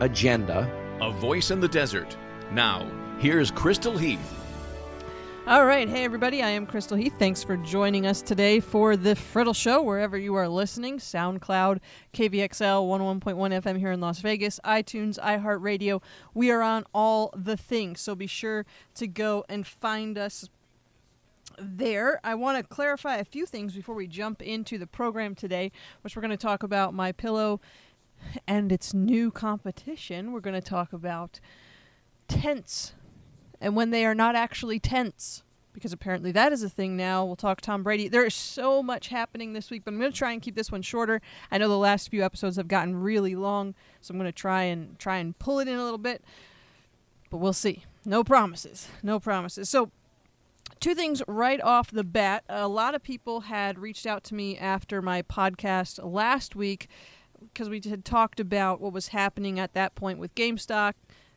agenda. A voice in the desert. Now, here's Crystal Heath. All right. Hey, everybody. I am Crystal Heath. Thanks for joining us today for the Friddle Show, wherever you are listening SoundCloud, KVXL 101.1 FM here in Las Vegas, iTunes, iHeartRadio. We are on all the things. So be sure to go and find us there. I want to clarify a few things before we jump into the program today, which we're going to talk about My Pillow and its new competition. We're going to talk about tents and when they are not actually tents because apparently that is a thing now. We'll talk Tom Brady. There is so much happening this week, but I'm going to try and keep this one shorter. I know the last few episodes have gotten really long, so I'm going to try and try and pull it in a little bit. But we'll see. No promises. No promises. So two things right off the bat. A lot of people had reached out to me after my podcast last week because we had talked about what was happening at that point with GameStop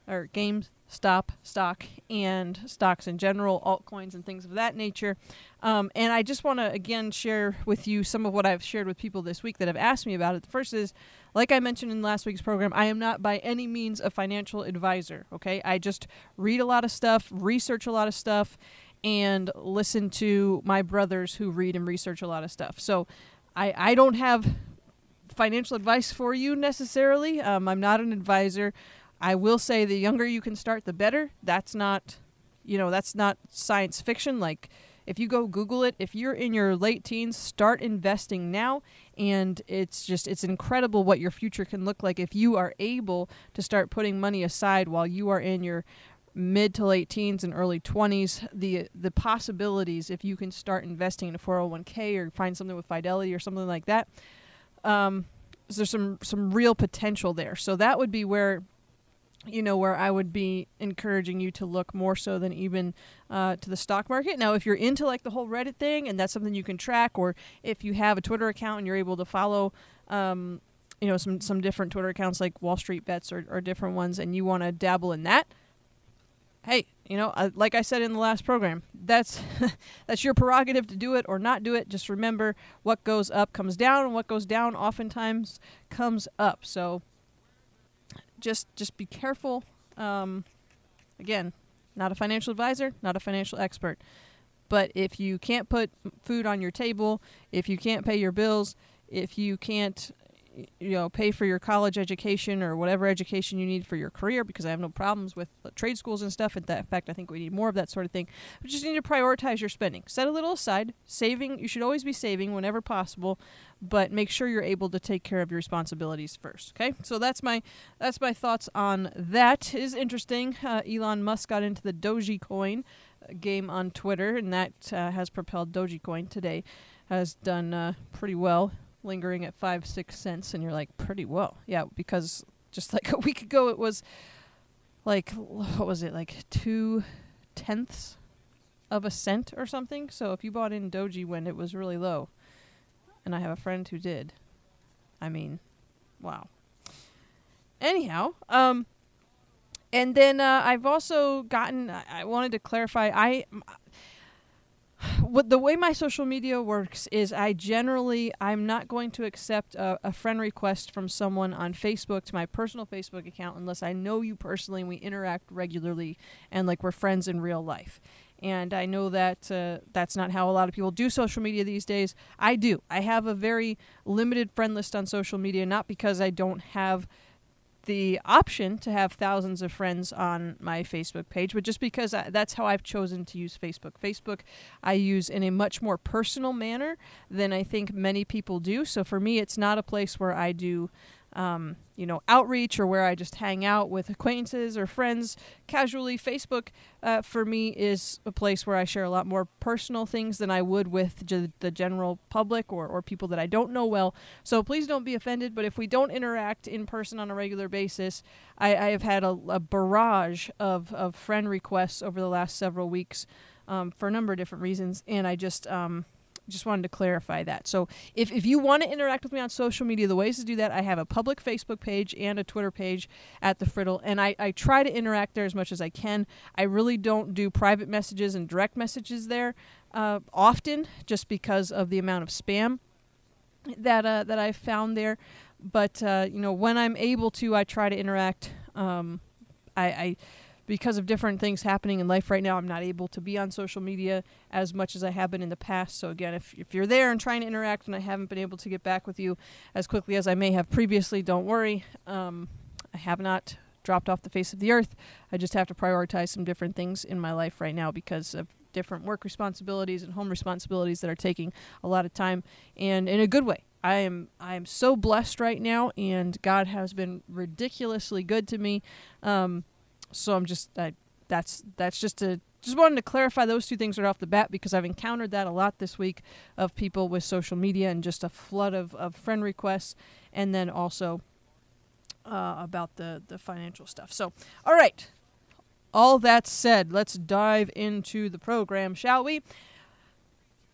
or GameStop stock and stocks in general, altcoins and things of that nature. Um, and I just want to again share with you some of what I've shared with people this week that have asked me about it. The first is, like I mentioned in last week's program, I am not by any means a financial advisor. Okay, I just read a lot of stuff, research a lot of stuff, and listen to my brothers who read and research a lot of stuff. So I, I don't have financial advice for you necessarily. Um, I'm not an advisor. I will say the younger you can start, the better. That's not, you know, that's not science fiction. Like, if you go Google it, if you're in your late teens, start investing now. And it's just, it's incredible what your future can look like if you are able to start putting money aside while you are in your mid to late teens and early 20s the the possibilities if you can start investing in a 401k or find something with fidelity or something like that um, there's some some real potential there so that would be where you know where I would be encouraging you to look more so than even uh, to the stock market. Now, if you're into like the whole Reddit thing and that's something you can track, or if you have a Twitter account and you're able to follow, um, you know, some some different Twitter accounts like Wall Street Bets or, or different ones, and you want to dabble in that, hey, you know, uh, like I said in the last program, that's that's your prerogative to do it or not do it. Just remember, what goes up comes down, and what goes down oftentimes comes up. So just just be careful. Um, again, not a financial advisor, not a financial expert. But if you can't put food on your table, if you can't pay your bills, if you can't you know pay for your college education or whatever education you need for your career because I have no problems with trade schools and stuff. In fact, I think we need more of that sort of thing. But just need to prioritize your spending. Set a little aside. Saving, you should always be saving whenever possible, but make sure you're able to take care of your responsibilities first. Okay, so that's my that's my thoughts on that. It is interesting. Uh, Elon Musk got into the Dogecoin coin game on Twitter, and that uh, has propelled Dogecoin today has done uh, pretty well lingering at five, six cents, and you're like, pretty well. Yeah, because just like a week ago, it was like, what was it, like two tenths of a cent or something? So if you bought in Doji when it was really low, and I have a friend who did, I mean, wow. Anyhow, um, and then uh, I've also gotten. I, I wanted to clarify. I what the way my social media works is I generally I'm not going to accept a, a, friend request from someone on Facebook to my personal Facebook account unless I know you personally and we interact regularly and like we're friends in real life. And I know that uh, that's not how a lot of people do social media these days. I do. I have a very limited friend list on social media, not because I don't have the option to have thousands of friends on my Facebook page, but just because I, that's how I've chosen to use Facebook. Facebook I use in a much more personal manner than I think many people do. So for me, it's not a place where I do um, you know, outreach or where I just hang out with acquaintances or friends casually. Facebook, uh, for me, is a place where I share a lot more personal things than I would with j- the general public or, or people that I don't know well. So please don't be offended. But if we don't interact in person on a regular basis, I, I have had a, a, barrage of, of friend requests over the last several weeks um, for a number of different reasons. And I just. Um, just wanted to clarify that. So if, if you want to interact with me on social media, the ways to do that, I have a public Facebook page and a Twitter page at the Friddle, and I, I try to interact there as much as I can. I really don't do private messages and direct messages there uh, often, just because of the amount of spam that uh, that I've found there. But uh, you know, when I'm able to, I try to interact. Um, I, I because of different things happening in life right now, I'm not able to be on social media as much as I have been in the past. So, again, if, if you're there and trying to interact and I haven't been able to get back with you as quickly as I may have previously, don't worry. Um, I have not dropped off the face of the earth. I just have to prioritize some different things in my life right now because of different work responsibilities and home responsibilities that are taking a lot of time and in a good way. I am I am so blessed right now, and God has been ridiculously good to me. Um, so I'm just I, that's that's just a just wanted to clarify those two things right off the bat because I've encountered that a lot this week of people with social media and just a flood of, of friend requests and then also uh, about the, the financial stuff. So, all right. All that said, let's dive into the program, shall we?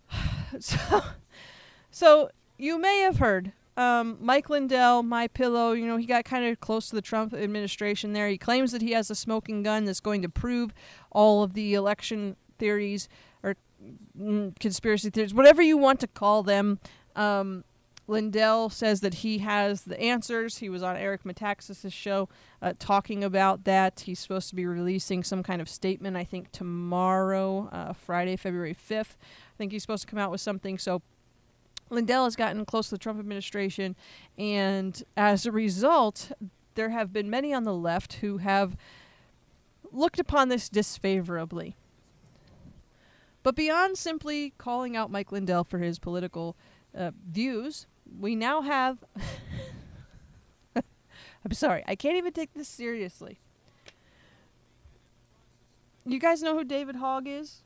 so, so you may have heard um, Mike Lindell, My Pillow, you know, he got kind of close to the Trump administration there. He claims that he has a smoking gun that's going to prove all of the election theories or mm, conspiracy theories, whatever you want to call them. Um, Lindell says that he has the answers. He was on Eric Metaxas' show uh, talking about that. He's supposed to be releasing some kind of statement, I think, tomorrow, uh, Friday, February 5th. I think he's supposed to come out with something. So Lindell has gotten close to the Trump administration, and as a result, there have been many on the left who have looked upon this disfavorably. But beyond simply calling out Mike Lindell for his political uh, views, we now have. I'm sorry, I can't even take this seriously. You guys know who David Hogg is?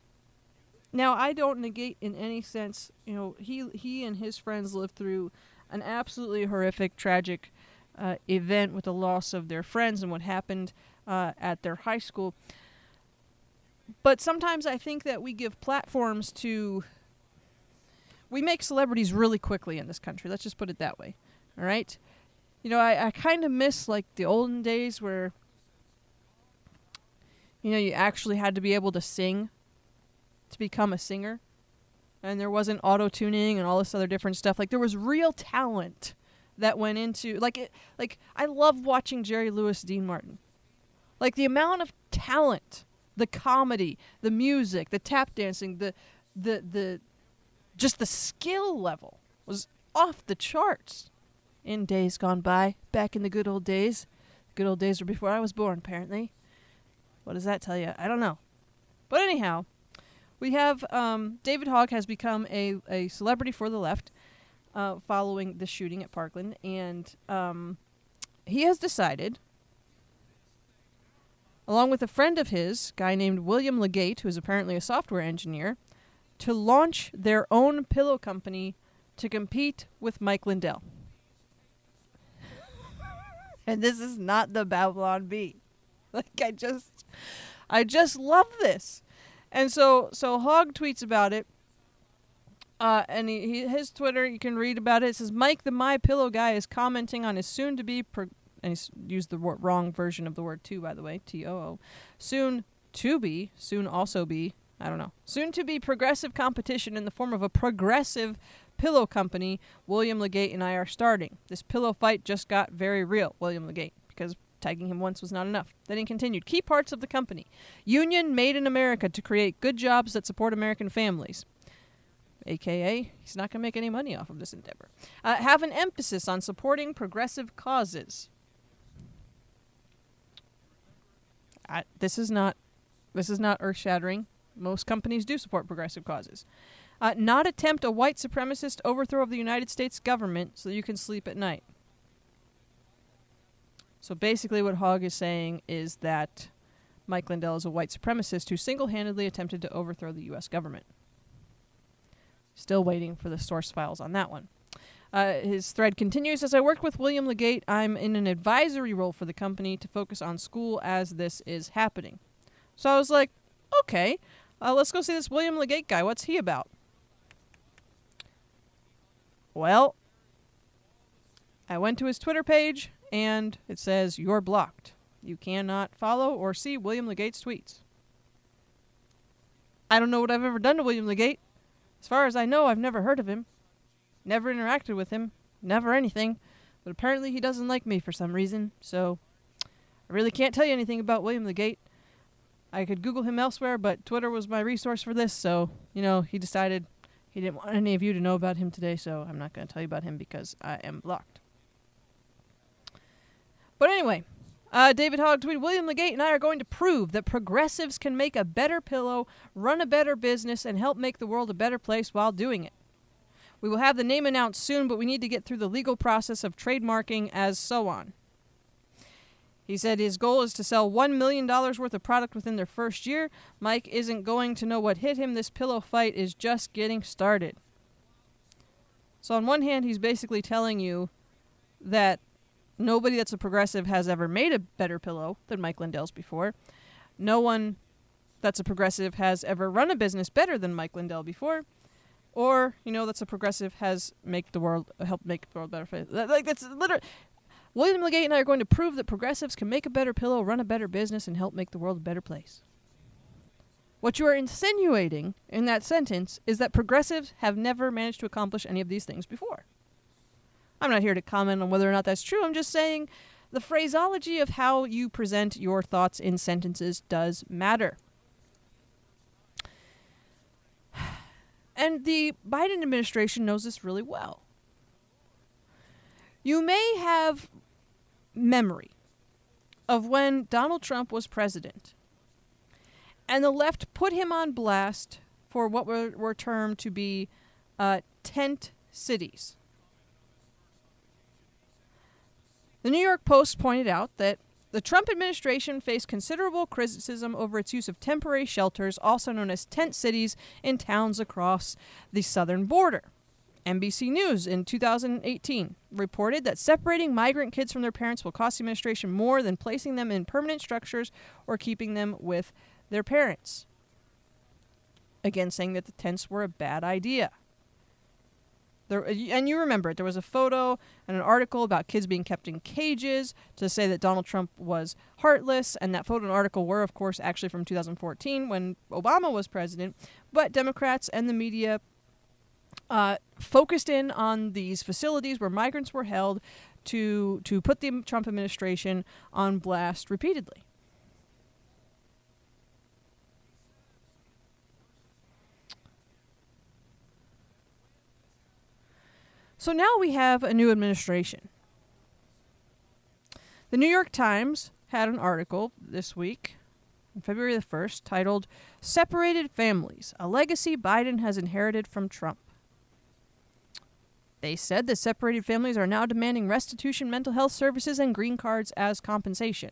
Now, I don't negate in any sense, you know, he he and his friends lived through an absolutely horrific, tragic uh, event with the loss of their friends and what happened uh, at their high school. But sometimes I think that we give platforms to. We make celebrities really quickly in this country. Let's just put it that way. All right? You know, I, I kind of miss like the olden days where, you know, you actually had to be able to sing to become a singer. And there wasn't auto tuning and all this other different stuff. Like there was real talent that went into like it like i love watching jerry lewis dean martin. Like the amount of talent the comedy the music the tap dancing the the the just the skill level was off the charts in days gone by back in the good old days. Good old days were before i was born apparently. What does that tell you i don't know. But anyhow we have um, David Hogg has become a, a celebrity for the left uh, following the shooting at Parkland, and um, he has decided, along with a friend of his, guy named William LeGate, who is apparently a software engineer, to launch their own pillow company to compete with Mike Lindell. and this is not the Babylon Bee. Like I just I just love this. And so so Hogg tweets about it. Uh, and he, he, his Twitter, you can read about it. It says Mike, the My Pillow guy, is commenting on his soon-to-be, pro- and he's used the wor- wrong version of the word "to," by the way, T O O, soon to be, soon also be, I don't know, soon to be progressive competition in the form of a progressive pillow company. William LeGate and I are starting. This pillow fight just got very real. William LeGate, because Tagging him once was not enough. Then he continued Key parts of the company Union made in America to create good jobs that support American families. AKA, he's not going to make any money off of this endeavor. Uh, have an emphasis on supporting progressive causes. I, this is not this is not earth shattering. Most companies do support progressive causes. Uh, not attempt a white supremacist overthrow of the United States government so you can sleep at night. So basically, what Hogg is saying is that Mike Lindell is a white supremacist who single handedly attempted to overthrow the U.S. government. Still waiting for the source files on that one. Uh, his thread continues As I worked with William LeGate, I'm in an advisory role for the company to focus on school as this is happening. So I was like, okay, uh, let's go see this William LeGate guy. What's he about? Well, I went to his Twitter page and it says, You're blocked. You cannot follow or see William LeGate's tweets. I don't know what I've ever done to William LeGate. As far as I know, I've never heard of him, never interacted with him, never anything. But apparently, he doesn't like me for some reason, so I really can't tell you anything about William LeGate. I could Google him elsewhere, but Twitter was my resource for this, so, you know, he decided he didn't want any of you to know about him today, so I'm not going to tell you about him because I am blocked. But anyway, uh, David Hogg tweeted William LeGate and I are going to prove that progressives can make a better pillow, run a better business, and help make the world a better place while doing it. We will have the name announced soon, but we need to get through the legal process of trademarking as so on. He said his goal is to sell $1 million worth of product within their first year. Mike isn't going to know what hit him. This pillow fight is just getting started. So, on one hand, he's basically telling you that nobody that's a progressive has ever made a better pillow than Mike Lindell's before. No one that's a progressive has ever run a business better than Mike Lindell before. Or, you know, that's a progressive has make the world uh, help make the world better. Like that's literally William LeGate and I are going to prove that progressives can make a better pillow, run a better business, and help make the world a better place. What you are insinuating in that sentence is that progressives have never managed to accomplish any of these things before. I'm not here to comment on whether or not that's true. I'm just saying the phraseology of how you present your thoughts in sentences does matter. And the Biden administration knows this really well. You may have memory of when Donald Trump was president, and the left put him on blast for what were, were termed to be uh, tent cities. The New York Post pointed out that the Trump administration faced considerable criticism over its use of temporary shelters, also known as tent cities, in towns across the southern border. NBC News in 2018 reported that separating migrant kids from their parents will cost the administration more than placing them in permanent structures or keeping them with their parents. Again, saying that the tents were a bad idea. There, and you remember it. There was a photo and an article about kids being kept in cages to say that Donald Trump was heartless. And that photo and article were, of course, actually from 2014 when Obama was president. But Democrats and the media uh, focused in on these facilities where migrants were held to to put the Trump administration on blast repeatedly. So now we have a new administration. The New York Times had an article this week, on February the 1st, titled Separated Families A Legacy Biden Has Inherited from Trump. They said that separated families are now demanding restitution, mental health services, and green cards as compensation.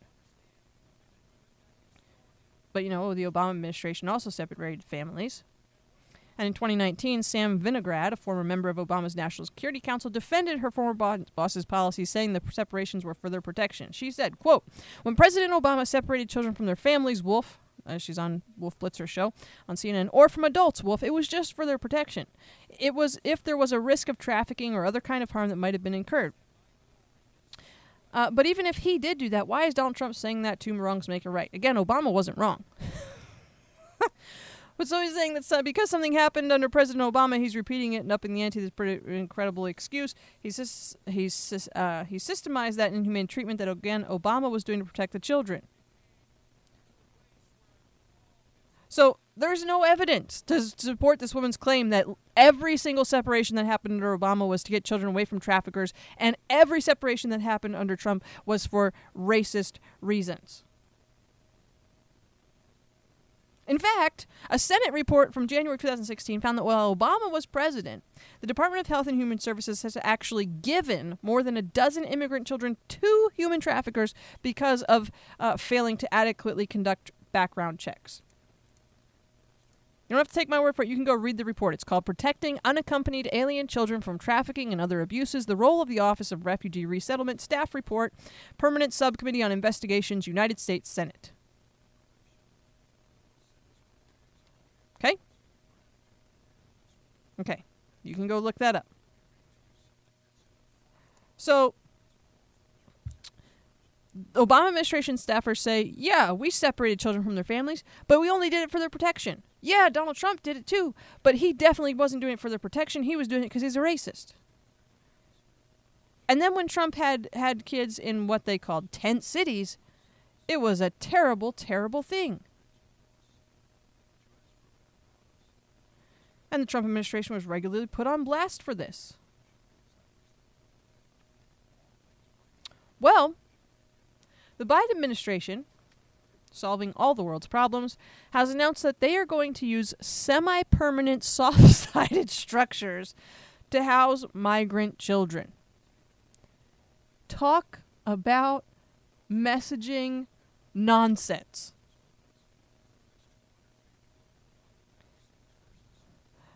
But you know, the Obama administration also separated families. And in 2019, Sam Vinograd, a former member of Obama's National Security Council, defended her former boss's policy, saying the separations were for their protection. She said, quote, When President Obama separated children from their families, Wolf, uh, she's on Wolf Blitzer's show on CNN, or from adults, Wolf, it was just for their protection. It was if there was a risk of trafficking or other kind of harm that might have been incurred. Uh, but even if he did do that, why is Donald Trump saying that two wrongs make a right? Again, Obama wasn't wrong. But so he's saying that uh, because something happened under President Obama, he's repeating it and upping the ante. This pretty incredible excuse. He's he's uh, he systemized that inhumane treatment that again Obama was doing to protect the children. So there's no evidence to support this woman's claim that every single separation that happened under Obama was to get children away from traffickers, and every separation that happened under Trump was for racist reasons. In fact, a Senate report from January 2016 found that while Obama was president, the Department of Health and Human Services has actually given more than a dozen immigrant children to human traffickers because of uh, failing to adequately conduct background checks. You don't have to take my word for it. You can go read the report. It's called Protecting Unaccompanied Alien Children from Trafficking and Other Abuses The Role of the Office of Refugee Resettlement Staff Report, Permanent Subcommittee on Investigations, United States Senate. Okay? Okay. You can go look that up. So, Obama administration staffers say, yeah, we separated children from their families, but we only did it for their protection. Yeah, Donald Trump did it too, but he definitely wasn't doing it for their protection. He was doing it because he's a racist. And then when Trump had had kids in what they called tent cities, it was a terrible, terrible thing. And the Trump administration was regularly put on blast for this. Well, the Biden administration solving all the world's problems, has announced that they are going to use semi permanent soft sided structures to house migrant children. Talk about messaging nonsense.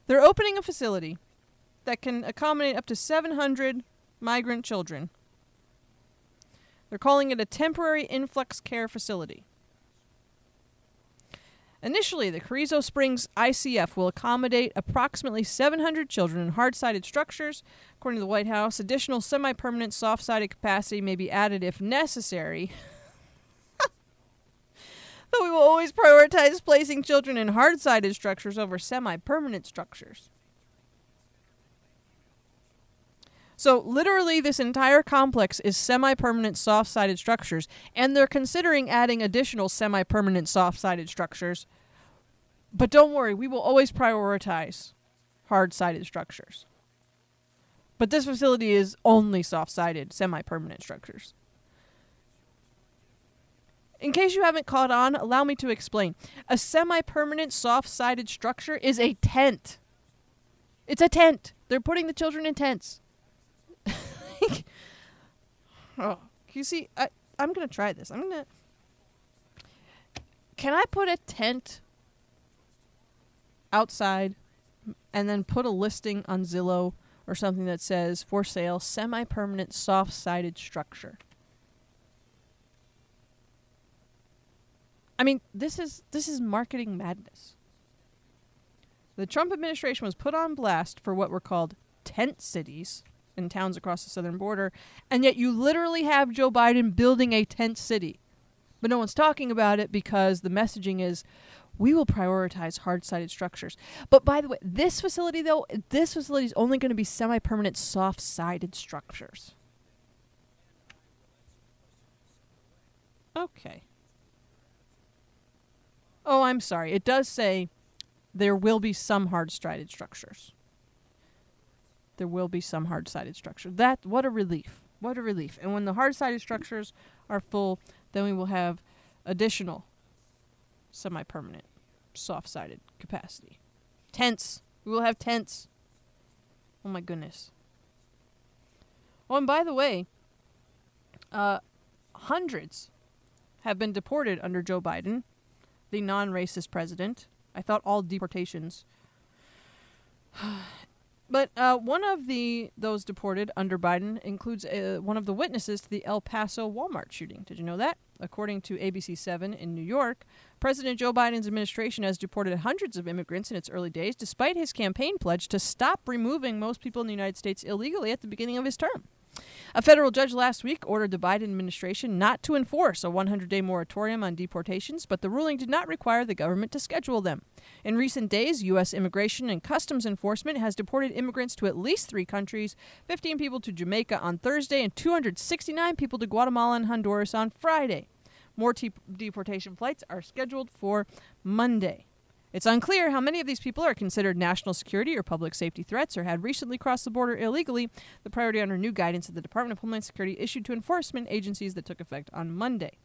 They're opening a facility that can accommodate up to 700 migrant children. They're calling it a temporary influx care facility. Initially, the Carrizo Springs ICF will accommodate approximately 700 children in hard sided structures. According to the White House, additional semi permanent soft sided capacity may be added if necessary. Though we will always prioritize placing children in hard sided structures over semi permanent structures. So, literally, this entire complex is semi permanent soft sided structures, and they're considering adding additional semi permanent soft sided structures. But don't worry, we will always prioritize hard sided structures. But this facility is only soft sided, semi permanent structures. In case you haven't caught on, allow me to explain. A semi permanent soft sided structure is a tent. It's a tent. They're putting the children in tents. oh, you see, I, I'm going to try this. I'm going to. Can I put a tent outside and then put a listing on Zillow or something that says for sale semi permanent soft sided structure? I mean, this is this is marketing madness. The Trump administration was put on blast for what were called tent cities in towns across the southern border, and yet you literally have Joe Biden building a tent city. But no one's talking about it because the messaging is we will prioritize hard sided structures. But by the way, this facility, though, this facility is only going to be semi permanent soft sided structures. Okay. Oh, I'm sorry. It does say there will be some hard sided structures. There will be some hard sided structure. That, what a relief. What a relief. And when the hard sided structures are full, then we will have additional semi permanent soft sided capacity. Tents. We will have tents. Oh my goodness. Oh, and by the way, uh, hundreds have been deported under Joe Biden, the non racist president. I thought all deportations but uh, one of the those deported under Biden includes uh, one of the witnesses to the El Paso Walmart shooting. Did you know that? According to ABC7 in New York, President Joe Biden's administration has deported hundreds of immigrants in its early days, despite his campaign pledge to stop removing most people in the United States illegally at the beginning of his term. A federal judge last week ordered the Biden administration not to enforce a 100 day moratorium on deportations, but the ruling did not require the government to schedule them. In recent days, U.S. Immigration and Customs Enforcement has deported immigrants to at least three countries 15 people to Jamaica on Thursday and 269 people to Guatemala and Honduras on Friday. More deportation flights are scheduled for Monday. It's unclear how many of these people are considered national security or public safety threats or had recently crossed the border illegally, the priority under new guidance that the Department of Homeland Security issued to enforcement agencies that took effect on Monday.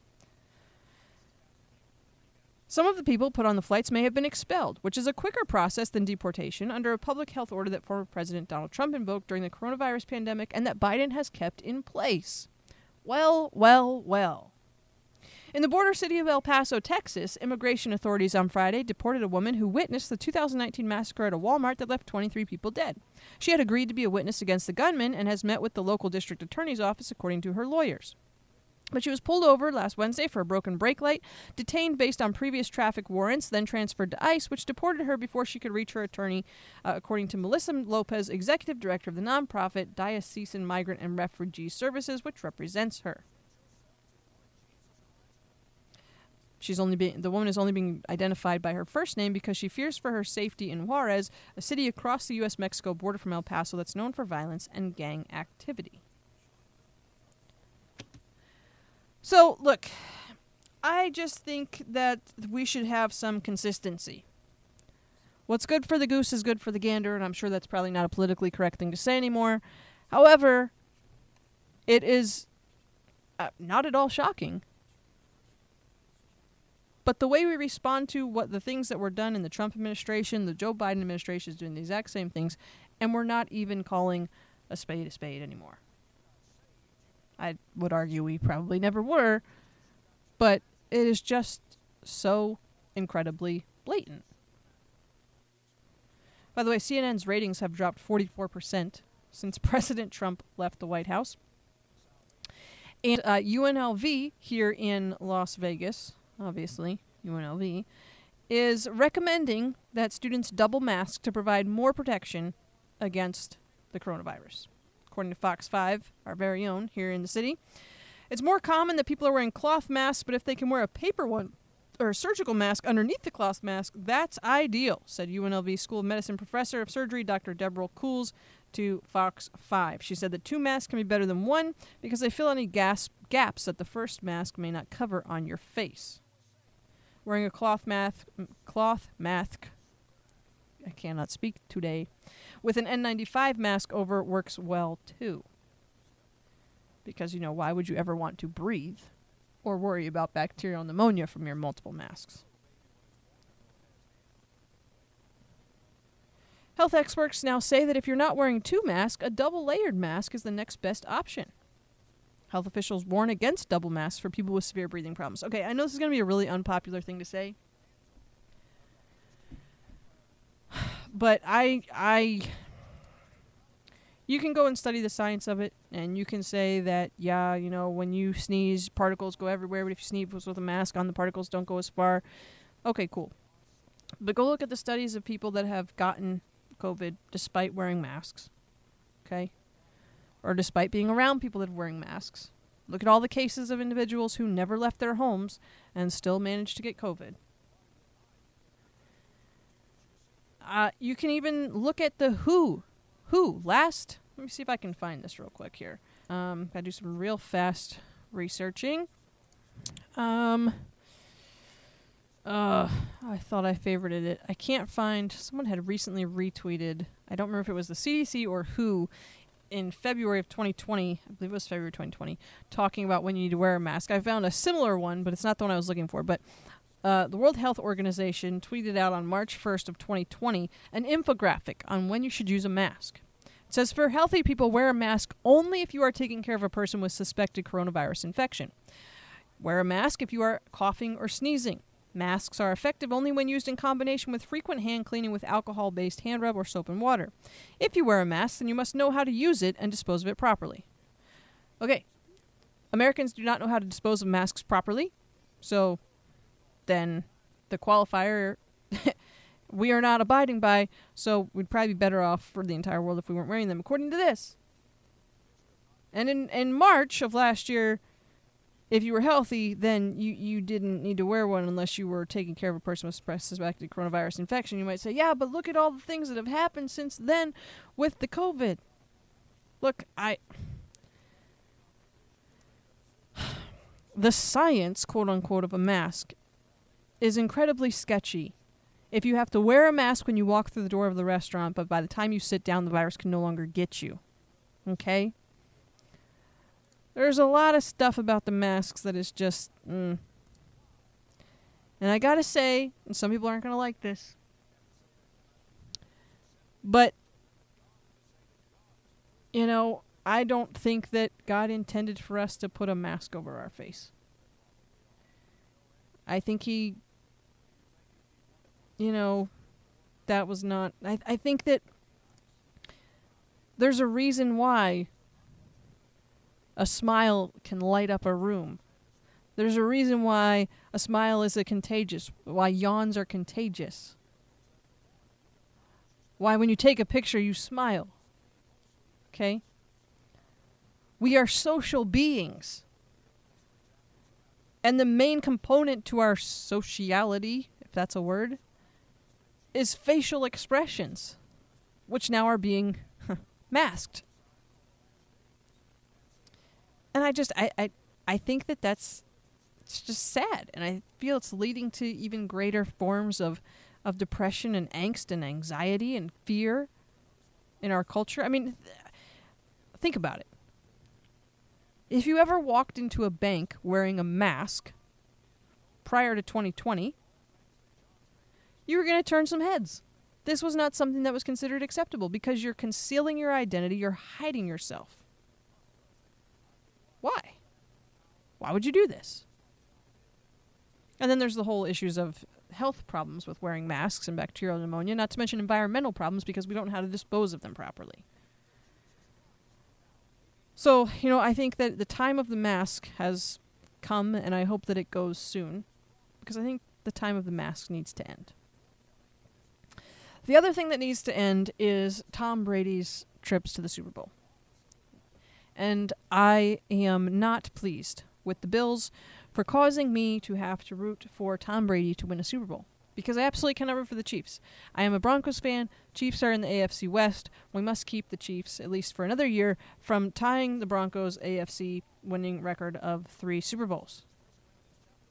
Some of the people put on the flights may have been expelled, which is a quicker process than deportation under a public health order that former President Donald Trump invoked during the coronavirus pandemic and that Biden has kept in place. Well, well, well. In the border city of El Paso, Texas, immigration authorities on Friday deported a woman who witnessed the 2019 massacre at a Walmart that left 23 people dead. She had agreed to be a witness against the gunman and has met with the local district attorney's office, according to her lawyers. But she was pulled over last Wednesday for a broken brake light, detained based on previous traffic warrants, then transferred to ICE, which deported her before she could reach her attorney, uh, according to Melissa Lopez, executive director of the nonprofit Diocesan Migrant and Refugee Services, which represents her. She's only being the woman is only being identified by her first name because she fears for her safety in Juarez, a city across the U.S. Mexico border from El Paso that's known for violence and gang activity. So, look, I just think that we should have some consistency. What's good for the goose is good for the gander, and I'm sure that's probably not a politically correct thing to say anymore. However, it is uh, not at all shocking but the way we respond to what the things that were done in the Trump administration, the Joe Biden administration is doing the exact same things, and we're not even calling a spade a spade anymore. I would argue we probably never were, but it is just so incredibly blatant. By the way, CNN's ratings have dropped 44% since President Trump left the White House. And uh, UNLV here in Las Vegas obviously, UNLV, is recommending that students double mask to provide more protection against the coronavirus. According to Fox 5, our very own here in the city, it's more common that people are wearing cloth masks, but if they can wear a paper one or a surgical mask underneath the cloth mask, that's ideal, said UNLV School of Medicine professor of surgery Dr. Deborah Kuhls to Fox 5. She said that two masks can be better than one because they fill any gas gaps that the first mask may not cover on your face. Wearing a cloth mask, cloth mask. I cannot speak today. With an N95 mask over works well too. Because you know why would you ever want to breathe or worry about bacterial pneumonia from your multiple masks? Health experts now say that if you're not wearing two masks, a double layered mask is the next best option. Health officials warn against double masks for people with severe breathing problems. Okay, I know this is going to be a really unpopular thing to say. But I I you can go and study the science of it and you can say that yeah, you know, when you sneeze, particles go everywhere, but if you sneeze with a mask on, the particles don't go as far. Okay, cool. But go look at the studies of people that have gotten COVID despite wearing masks. Okay? Or despite being around people that are wearing masks. Look at all the cases of individuals who never left their homes and still managed to get COVID. Uh, you can even look at the WHO. WHO last. Let me see if I can find this real quick here. Um, gotta do some real fast researching. Um. Uh, I thought I favorited it. I can't find. Someone had recently retweeted. I don't remember if it was the CDC or WHO in February of 2020, I believe it was February 2020, talking about when you need to wear a mask. I found a similar one, but it's not the one I was looking for. But uh, the World Health Organization tweeted out on March 1st of 2020 an infographic on when you should use a mask. It says for healthy people, wear a mask only if you are taking care of a person with suspected coronavirus infection. Wear a mask if you are coughing or sneezing. Masks are effective only when used in combination with frequent hand cleaning with alcohol based hand rub or soap and water. If you wear a mask, then you must know how to use it and dispose of it properly. Okay, Americans do not know how to dispose of masks properly, so then the qualifier we are not abiding by, so we'd probably be better off for the entire world if we weren't wearing them, according to this. And in, in March of last year, if you were healthy, then you, you didn't need to wear one unless you were taking care of a person with suspected coronavirus infection. You might say, yeah, but look at all the things that have happened since then with the COVID. Look, I. The science, quote unquote, of a mask is incredibly sketchy. If you have to wear a mask when you walk through the door of the restaurant, but by the time you sit down, the virus can no longer get you. Okay? There's a lot of stuff about the masks that is just. Mm. And I gotta say, and some people aren't gonna like this, but you know, I don't think that God intended for us to put a mask over our face. I think He, you know, that was not. I, I think that there's a reason why a smile can light up a room. There's a reason why a smile is a contagious, why yawns are contagious. Why, when you take a picture, you smile. Okay? We are social beings. And the main component to our sociality, if that's a word, is facial expressions, which now are being masked. And I just, I, I, I think that that's it's just sad. And i feel it's leading to even greater forms of of depression and angst and anxiety and fear in our culture. I mean th- think about it. If you ever walked into a bank wearing a mask prior to 2020 you were going to turn some heads. This was not something that was considered acceptable because you're concealing your identity you're hiding yourself why why would you do this and then there's the whole issues of health problems with wearing masks and bacterial pneumonia, not to mention environmental problems because we don't know how to dispose of them properly. So, you know, I think that the time of the mask has come, and I hope that it goes soon because I think the time of the mask needs to end. The other thing that needs to end is Tom Brady's trips to the Super Bowl. And I am not pleased with the Bills for causing me to have to root for Tom Brady to win a Super Bowl. Because I absolutely cannot root for the Chiefs. I am a Broncos fan. Chiefs are in the AFC West. We must keep the Chiefs, at least for another year, from tying the Broncos' AFC winning record of three Super Bowls.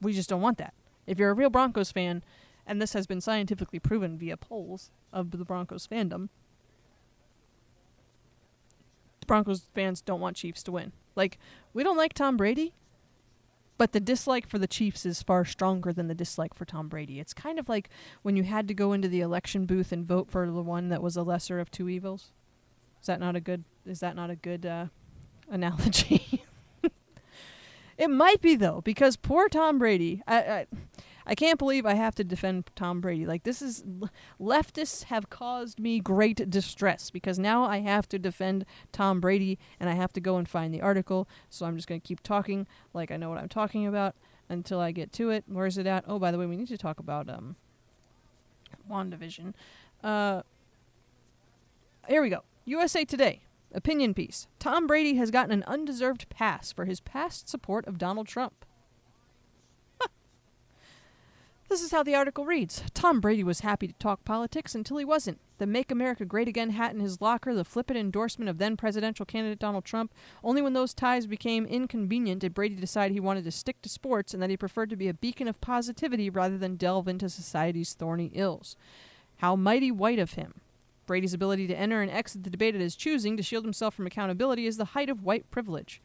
We just don't want that. If you're a real Broncos fan, and this has been scientifically proven via polls of the Broncos fandom, the Broncos fans don't want Chiefs to win. Like, we don't like Tom Brady, but the dislike for the Chiefs is far stronger than the dislike for Tom Brady. It's kind of like when you had to go into the election booth and vote for the one that was a lesser of two evils. Is that not a good? Is that not a good uh, analogy? it might be though, because poor Tom Brady. I, I I can't believe I have to defend Tom Brady. Like this is leftists have caused me great distress because now I have to defend Tom Brady and I have to go and find the article. So I'm just going to keep talking like I know what I'm talking about until I get to it. Where is it at? Oh, by the way, we need to talk about um WandaVision. Uh here we go. USA Today. Opinion piece. Tom Brady has gotten an undeserved pass for his past support of Donald Trump. This is how the article reads Tom Brady was happy to talk politics until he wasn't. The Make America Great Again hat in his locker, the flippant endorsement of then presidential candidate Donald Trump. Only when those ties became inconvenient did Brady decide he wanted to stick to sports and that he preferred to be a beacon of positivity rather than delve into society's thorny ills. How mighty white of him. Brady's ability to enter and exit the debate at his choosing to shield himself from accountability is the height of white privilege.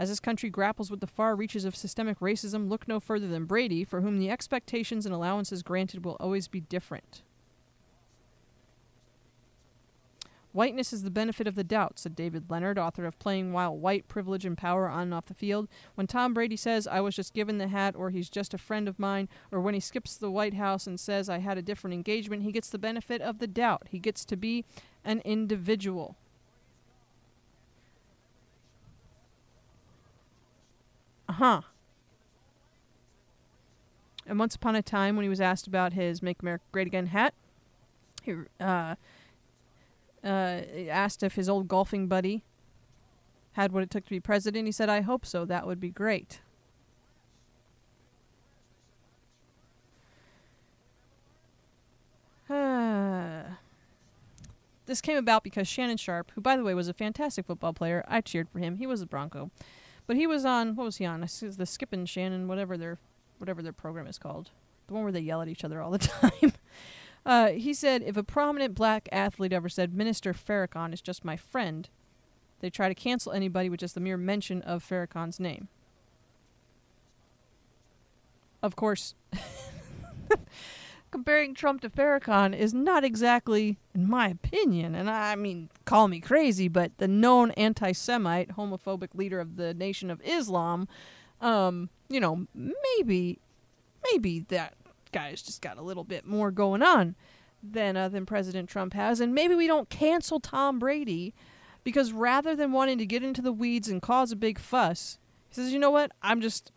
As this country grapples with the far reaches of systemic racism, look no further than Brady, for whom the expectations and allowances granted will always be different. Whiteness is the benefit of the doubt, said David Leonard, author of Playing While White, Privilege and Power on and off the Field. When Tom Brady says, I was just given the hat, or he's just a friend of mine, or when he skips the White House and says, I had a different engagement, he gets the benefit of the doubt. He gets to be an individual. Huh. And once upon a time, when he was asked about his "Make America Great Again" hat, he uh, uh, asked if his old golfing buddy had what it took to be president. He said, "I hope so. That would be great." this came about because Shannon Sharpe, who by the way was a fantastic football player, I cheered for him. He was a Bronco. But he was on what was he on? This is the Skip and Shannon, whatever their whatever their program is called, the one where they yell at each other all the time. uh, he said if a prominent black athlete ever said Minister Farrakhan is just my friend, they try to cancel anybody with just the mere mention of Farrakhan's name. Of course, comparing Trump to Farrakhan is not exactly, in my opinion, and I mean, call me crazy, but the known anti Semite, homophobic leader of the Nation of Islam, um, you know, maybe, maybe that guy's just got a little bit more going on than, uh, than President Trump has, and maybe we don't cancel Tom Brady because rather than wanting to get into the weeds and cause a big fuss, he says, you know what, I'm just,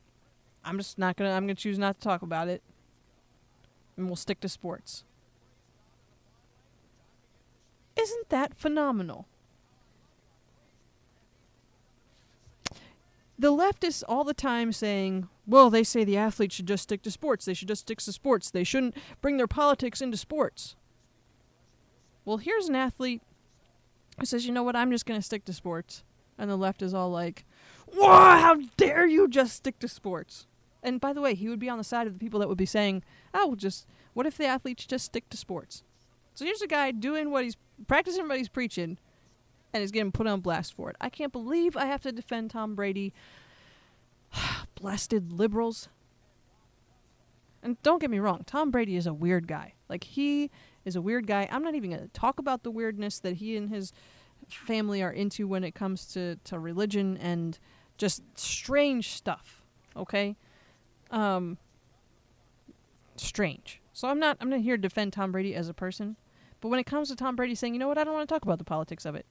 I'm just not gonna, I'm gonna choose not to talk about it and we'll stick to sports. Isn't that phenomenal? The leftists all the time saying, well, they say the athletes should just stick to sports. They should just stick to sports. They shouldn't bring their politics into sports. Well, here's an athlete who says, you know what, I'm just going to stick to sports. And the left is all like, whoa, how dare you just stick to sports? And by the way, he would be on the side of the people that would be saying, "Oh, well, just what if the athletes just stick to sports?" So here's a guy doing what he's practicing what he's preaching, and he's getting put on blast for it. I can't believe I have to defend Tom Brady. Blasted liberals. And don't get me wrong, Tom Brady is a weird guy. Like he is a weird guy. I'm not even going to talk about the weirdness that he and his family are into when it comes to, to religion and just strange stuff. Okay? Um, strange. So I'm not I'm not here to defend Tom Brady as a person, but when it comes to Tom Brady saying, you know what, I don't want to talk about the politics of it.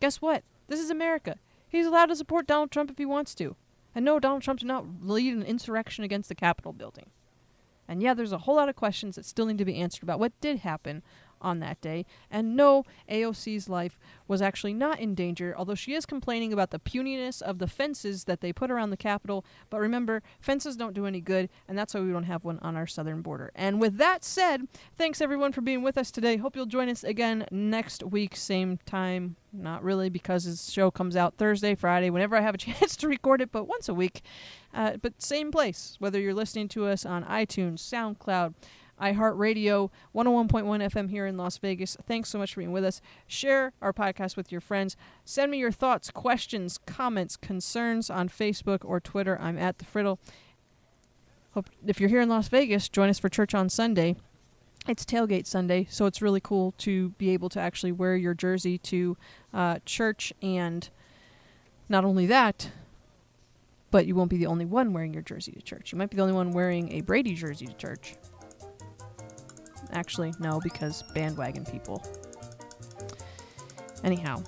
Guess what? This is America. He's allowed to support Donald Trump if he wants to. And no, Donald Trump did not lead an insurrection against the Capitol building. And yeah, there's a whole lot of questions that still need to be answered about what did happen on that day. And no, AOC's life was actually not in danger, although she is complaining about the puniness of the fences that they put around the Capitol. But remember, fences don't do any good, and that's why we don't have one on our southern border. And with that said, thanks everyone for being with us today. Hope you'll join us again next week, same time. Not really, because this show comes out Thursday, Friday, whenever I have a chance to record it, but once a week. Uh, but same place, whether you're listening to us on iTunes, SoundCloud, iHeartRadio, 101.1 FM here in Las Vegas. Thanks so much for being with us. Share our podcast with your friends. Send me your thoughts, questions, comments, concerns on Facebook or Twitter. I'm at the Friddle. Hope if you're here in Las Vegas, join us for church on Sunday. It's tailgate Sunday, so it's really cool to be able to actually wear your jersey to uh, church. And not only that, but you won't be the only one wearing your jersey to church. You might be the only one wearing a Brady jersey to church. Actually, no, because bandwagon people. Anyhow,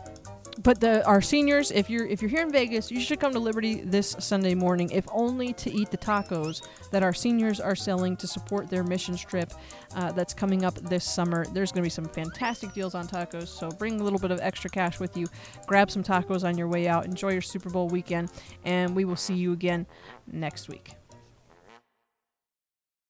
but the our seniors, if you're if you're here in Vegas, you should come to Liberty this Sunday morning, if only to eat the tacos that our seniors are selling to support their mission trip uh, that's coming up this summer. There's going to be some fantastic deals on tacos, so bring a little bit of extra cash with you. Grab some tacos on your way out. Enjoy your Super Bowl weekend, and we will see you again next week.